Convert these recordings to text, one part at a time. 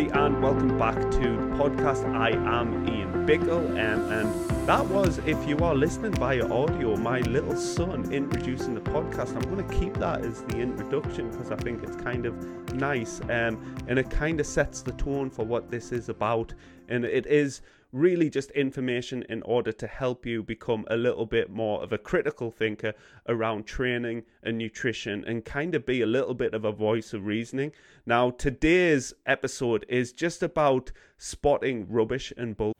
everybody, and welcome back to the podcast. I am Ian Bickle, um, and that was, if you are listening via audio, my little son introducing the podcast. I'm going to keep that as the introduction because I think it's kind of nice, um, and it kind of sets the tone for what this is about. And it is really just information in order to help you become a little bit more of a critical thinker around training and nutrition and kind of be a little bit of a voice of reasoning. Now, today's episode is just about spotting rubbish and bull.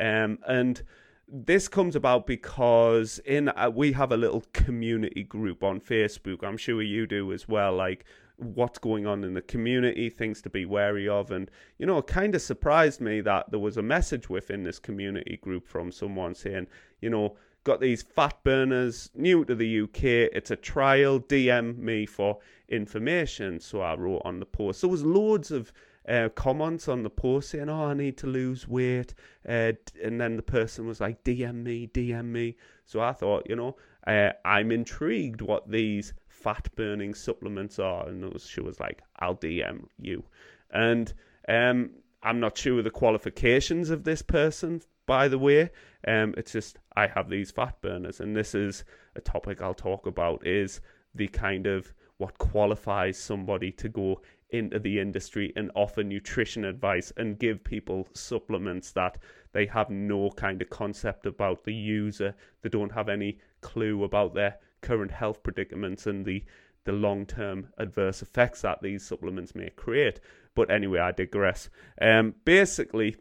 Um, and this comes about because in uh, we have a little community group on Facebook. I'm sure you do as well. Like what's going on in the community, things to be wary of. And, you know, it kind of surprised me that there was a message within this community group from someone saying, you know, got these fat burners new to the UK. It's a trial. DM me for information. So I wrote on the post. So there was loads of uh, comments on the post saying, "Oh, I need to lose weight," uh, and then the person was like, "DM me, DM me." So I thought, you know, uh, I'm intrigued what these fat burning supplements are. And she was like, I'll DM you. And um, I'm not sure the qualifications of this person, by the way. Um, it's just I have these fat burners, and this is a topic I'll talk about is the kind of what qualifies somebody to go into the industry and offer nutrition advice and give people supplements that they have no kind of concept about the user. They don't have any clue about their current health predicaments and the the long term adverse effects that these supplements may create. But anyway, I digress. Um, basically,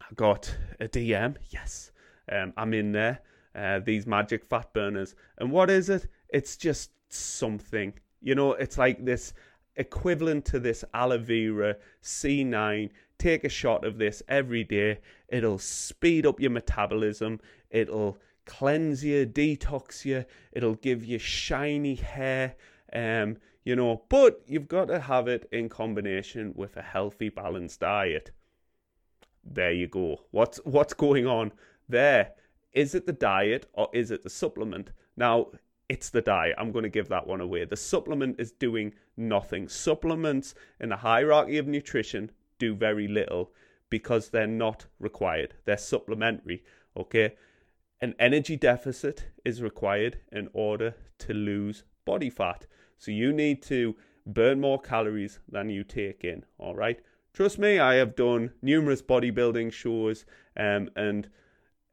I got a DM. Yes, um, I'm in there. Uh, these magic fat burners, and what is it? It's just something. You know, it's like this equivalent to this aloe vera C9. Take a shot of this every day. It'll speed up your metabolism. It'll cleanse you, detox you. It'll give you shiny hair. Um, you know, but you've got to have it in combination with a healthy, balanced diet. There you go. What's what's going on there? Is it the diet or is it the supplement? Now, it's the diet. I'm going to give that one away. The supplement is doing nothing. Supplements in the hierarchy of nutrition do very little because they're not required. They're supplementary. Okay. An energy deficit is required in order to lose body fat. So you need to burn more calories than you take in. All right. Trust me, I have done numerous bodybuilding shows, um, and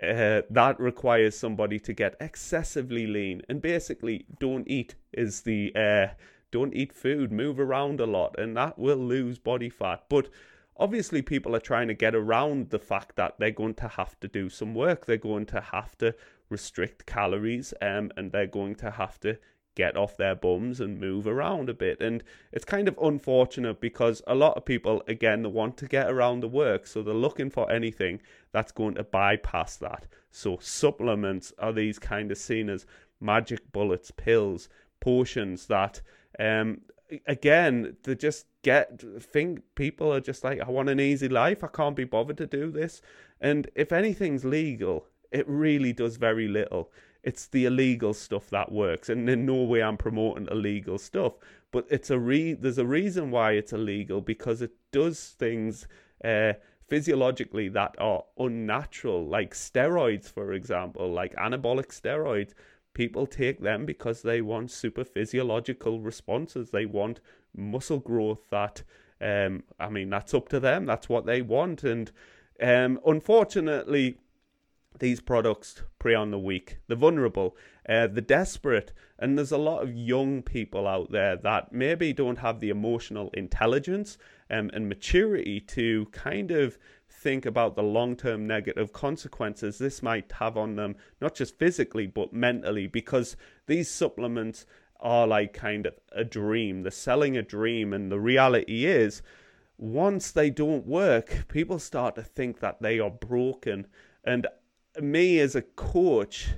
uh, that requires somebody to get excessively lean and basically don't eat is the uh, don't eat food, move around a lot, and that will lose body fat. But obviously people are trying to get around the fact that they're going to have to do some work. They're going to have to restrict calories um, and they're going to have to get off their bums and move around a bit. And it's kind of unfortunate because a lot of people again want to get around the work so they're looking for anything that's going to bypass that. So supplements are these kind of seen as magic bullets pills potions that um, again, they just get think people are just like, I want an easy life. I can't be bothered to do this. And if anything's legal, it really does very little. It's the illegal stuff that works, and in no way I'm promoting illegal stuff. But it's a re there's a reason why it's illegal because it does things uh, physiologically that are unnatural, like steroids, for example, like anabolic steroids people take them because they want super physiological responses. They want muscle growth that, um, I mean, that's up to them. That's what they want. And um, unfortunately, these products prey on the weak, the vulnerable, uh, the desperate. And there's a lot of young people out there that maybe don't have the emotional intelligence um, and maturity to kind of think about the long term negative consequences this might have on them, not just physically, but mentally, because these supplements are like kind of a dream. They're selling a dream, and the reality is, once they don't work, people start to think that they are broken. And me as a coach,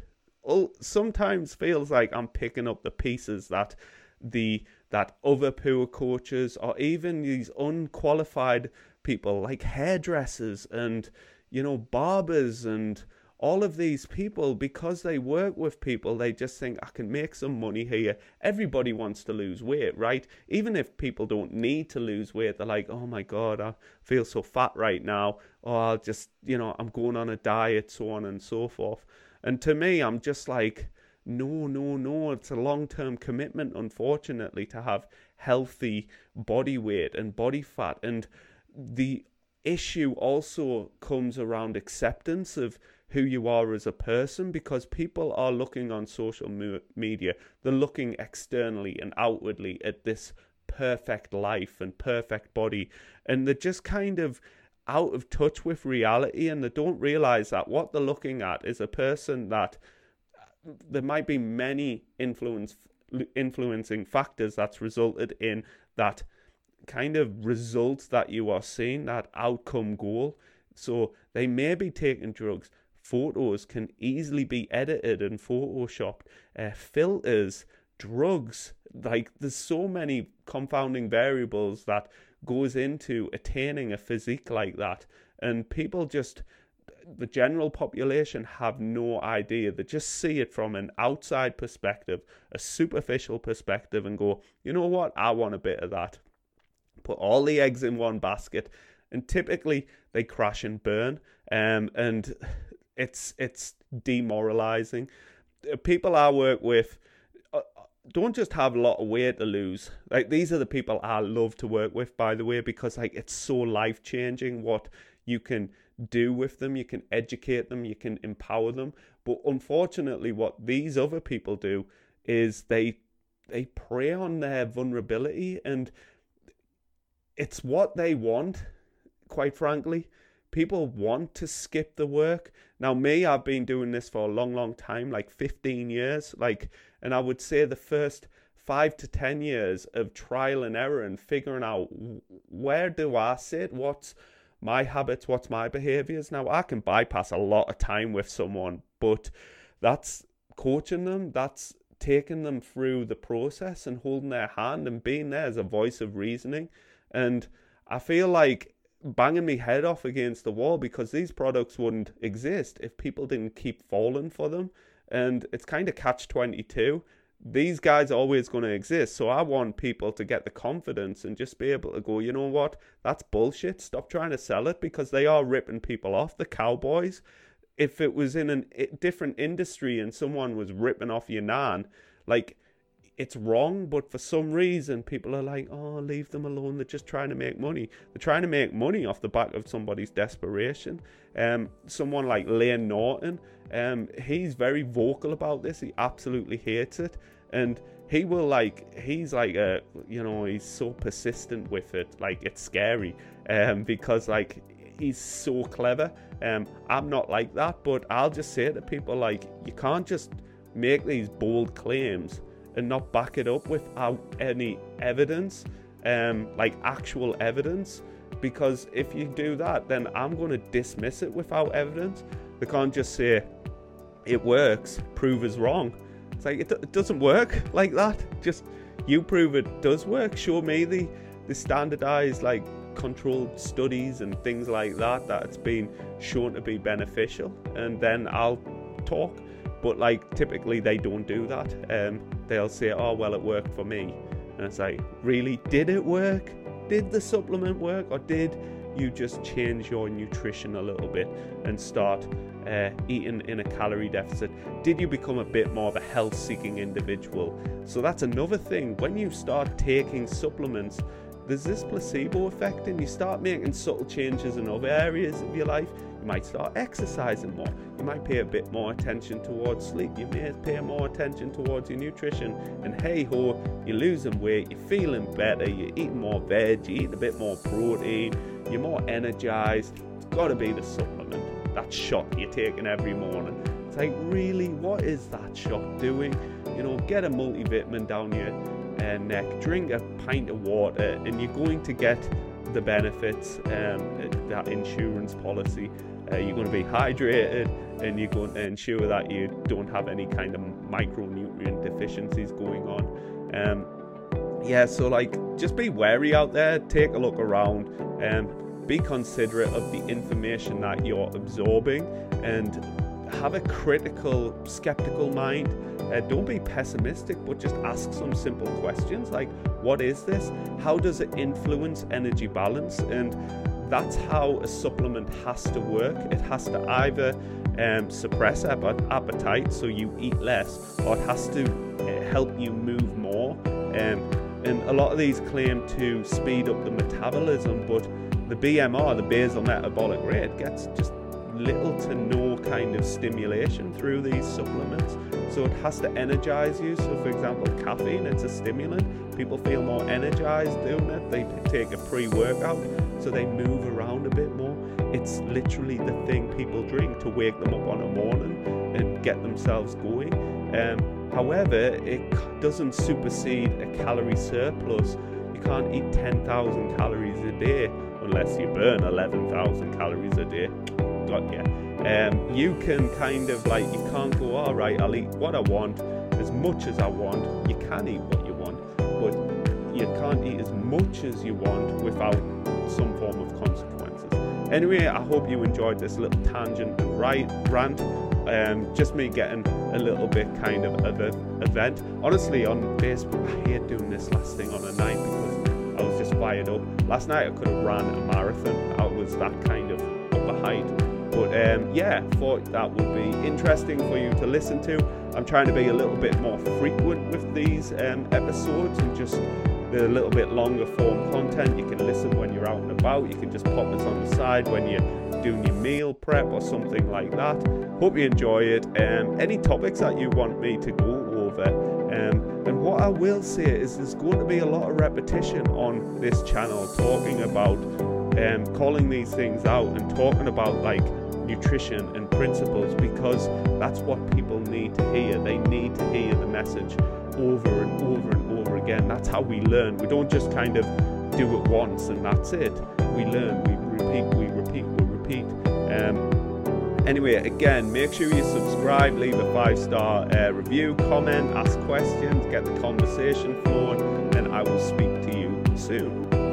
Oh, sometimes feels like I'm picking up the pieces that the that other poor coaches or even these unqualified people like hairdressers and you know barbers and all of these people, because they work with people, they just think, I can make some money here. Everybody wants to lose weight, right? Even if people don't need to lose weight, they're like, oh my God, I feel so fat right now. Or I'll just, you know, I'm going on a diet, so on and so forth. And to me, I'm just like, no, no, no. It's a long term commitment, unfortunately, to have healthy body weight and body fat. And the issue also comes around acceptance of who you are as a person because people are looking on social media, they're looking externally and outwardly at this perfect life and perfect body, and they're just kind of out of touch with reality and they don't realize that what they're looking at is a person that there might be many influence influencing factors that's resulted in that kind of result that you are seeing that outcome goal. So they may be taking drugs. Photos can easily be edited and photoshopped. Uh, filters drugs like there's so many confounding variables that goes into attaining a physique like that and people just the general population have no idea. They just see it from an outside perspective a superficial perspective and go you know what? I want a bit of that. Put all the eggs in one basket and typically they crash and burn um, and it's it's demoralizing. People I work with don't just have a lot of weight to lose. Like these are the people I love to work with, by the way, because like it's so life changing what you can do with them. You can educate them. You can empower them. But unfortunately, what these other people do is they they prey on their vulnerability and it's what they want quite frankly people want to skip the work. Now, me, I've been doing this for a long, long time, like 15 years. Like, and I would say the first five to 10 years of trial and error and figuring out where do I sit? What's my habits? What's my behaviors? Now, I can bypass a lot of time with someone, but that's coaching them. That's taking them through the process and holding their hand and being there as a voice of reasoning. And I feel like banging my head off against the wall because these products wouldn't exist if people didn't keep falling for them. And it's kind of catch 22. These guys are always going to exist. So I want people to get the confidence and just be able to go, you know what? That's bullshit. Stop trying to sell it because they are ripping people off. The cowboys. If it was in a different industry and someone was ripping off your nan, like it's wrong, but for some reason people are like, oh, leave them alone. They're just trying to make money. They're trying to make money off the back of somebody's desperation. Um, someone like Layne Norton, um, he's very vocal about this. He absolutely hates it, and he will like, he's like, a, you know, he's so persistent with it. Like it's scary, um, because like he's so clever. Um, I'm not like that, but I'll just say to people like, you can't just make these bold claims and not back it up without any evidence, um, like actual evidence. Because if you do that, then I'm going to dismiss it without evidence. They can't just say it works, prove is wrong. It's like it, it doesn't work like that. Just you prove it does work. Show me the the standardized like controlled studies and things like that that it's been shown to be beneficial, and then I'll talk. But like typically they don't do that. Um, they'll say, "Oh well, it worked for me," and it's like, really, did it work? Did the supplement work, or did you just change your nutrition a little bit and start uh, eating in a calorie deficit? Did you become a bit more of a health seeking individual? So that's another thing. When you start taking supplements, there's this placebo effect, and you start making subtle changes in other areas of your life. You might start exercising more. You might pay a bit more attention towards sleep. You may pay more attention towards your nutrition. And hey ho, you're losing weight, you're feeling better, you're eating more veg, you're eating a bit more protein, you're more energized. It's got to be the supplement, that shot you're taking every morning. It's like, really, what is that shot doing? You know, get a multivitamin down your uh, neck, drink a pint of water, and you're going to get the benefits, um, that insurance policy uh, you're going to be hydrated and you're going to ensure that you don't have any kind of micronutrient deficiencies going on. Um, yeah, so like just be wary out there, take a look around, and um, be considerate of the information that you're absorbing, and have a critical, skeptical mind. Uh, don't be pessimistic, but just ask some simple questions like, what is this? How does it influence energy balance? And that's how a supplement has to work. It has to either um, suppress appetite so you eat less, or it has to uh, help you move more. Um, and a lot of these claim to speed up the metabolism, but the BMR, the basal metabolic rate, gets just little to no kind of stimulation through these supplements. So it has to energize you. So, for example, caffeine, it's a stimulant. People feel more energized doing it. They take a pre workout, so they move around a bit more. It's literally the thing people drink to wake them up on a morning and get themselves going. Um, however, it doesn't supersede a calorie surplus. You can't eat 10,000 calories a day unless you burn 11,000 calories a day got you. Um, you can kind of like, you can't go, all right, I'll eat what I want as much as I want. You can eat what you want, but you can't eat as much as you want without some form of consequences. Anyway, I hope you enjoyed this little tangent and right rant. Um, just me getting a little bit kind of of an event. Honestly, on Facebook, I hate doing this last thing on a night because I was just fired up. Last night, I could have ran a marathon. I was that kind of up a height. But um, yeah, thought that would be interesting for you to listen to. I'm trying to be a little bit more frequent with these um, episodes and just the little bit longer form content. You can listen when you're out and about. You can just pop this on the side when you're doing your meal prep or something like that. Hope you enjoy it. Um, any topics that you want me to go over. Um, and what I will say is there's going to be a lot of repetition on this channel talking about um, calling these things out and talking about like nutrition and principles because that's what people need to hear. They need to hear the message over and over and over again. That's how we learn. We don't just kind of do it once and that's it. We learn, we repeat, we repeat, we repeat. Um, anyway, again, make sure you subscribe, leave a five star uh, review, comment, ask questions, get the conversation flowing, and I will speak to you soon.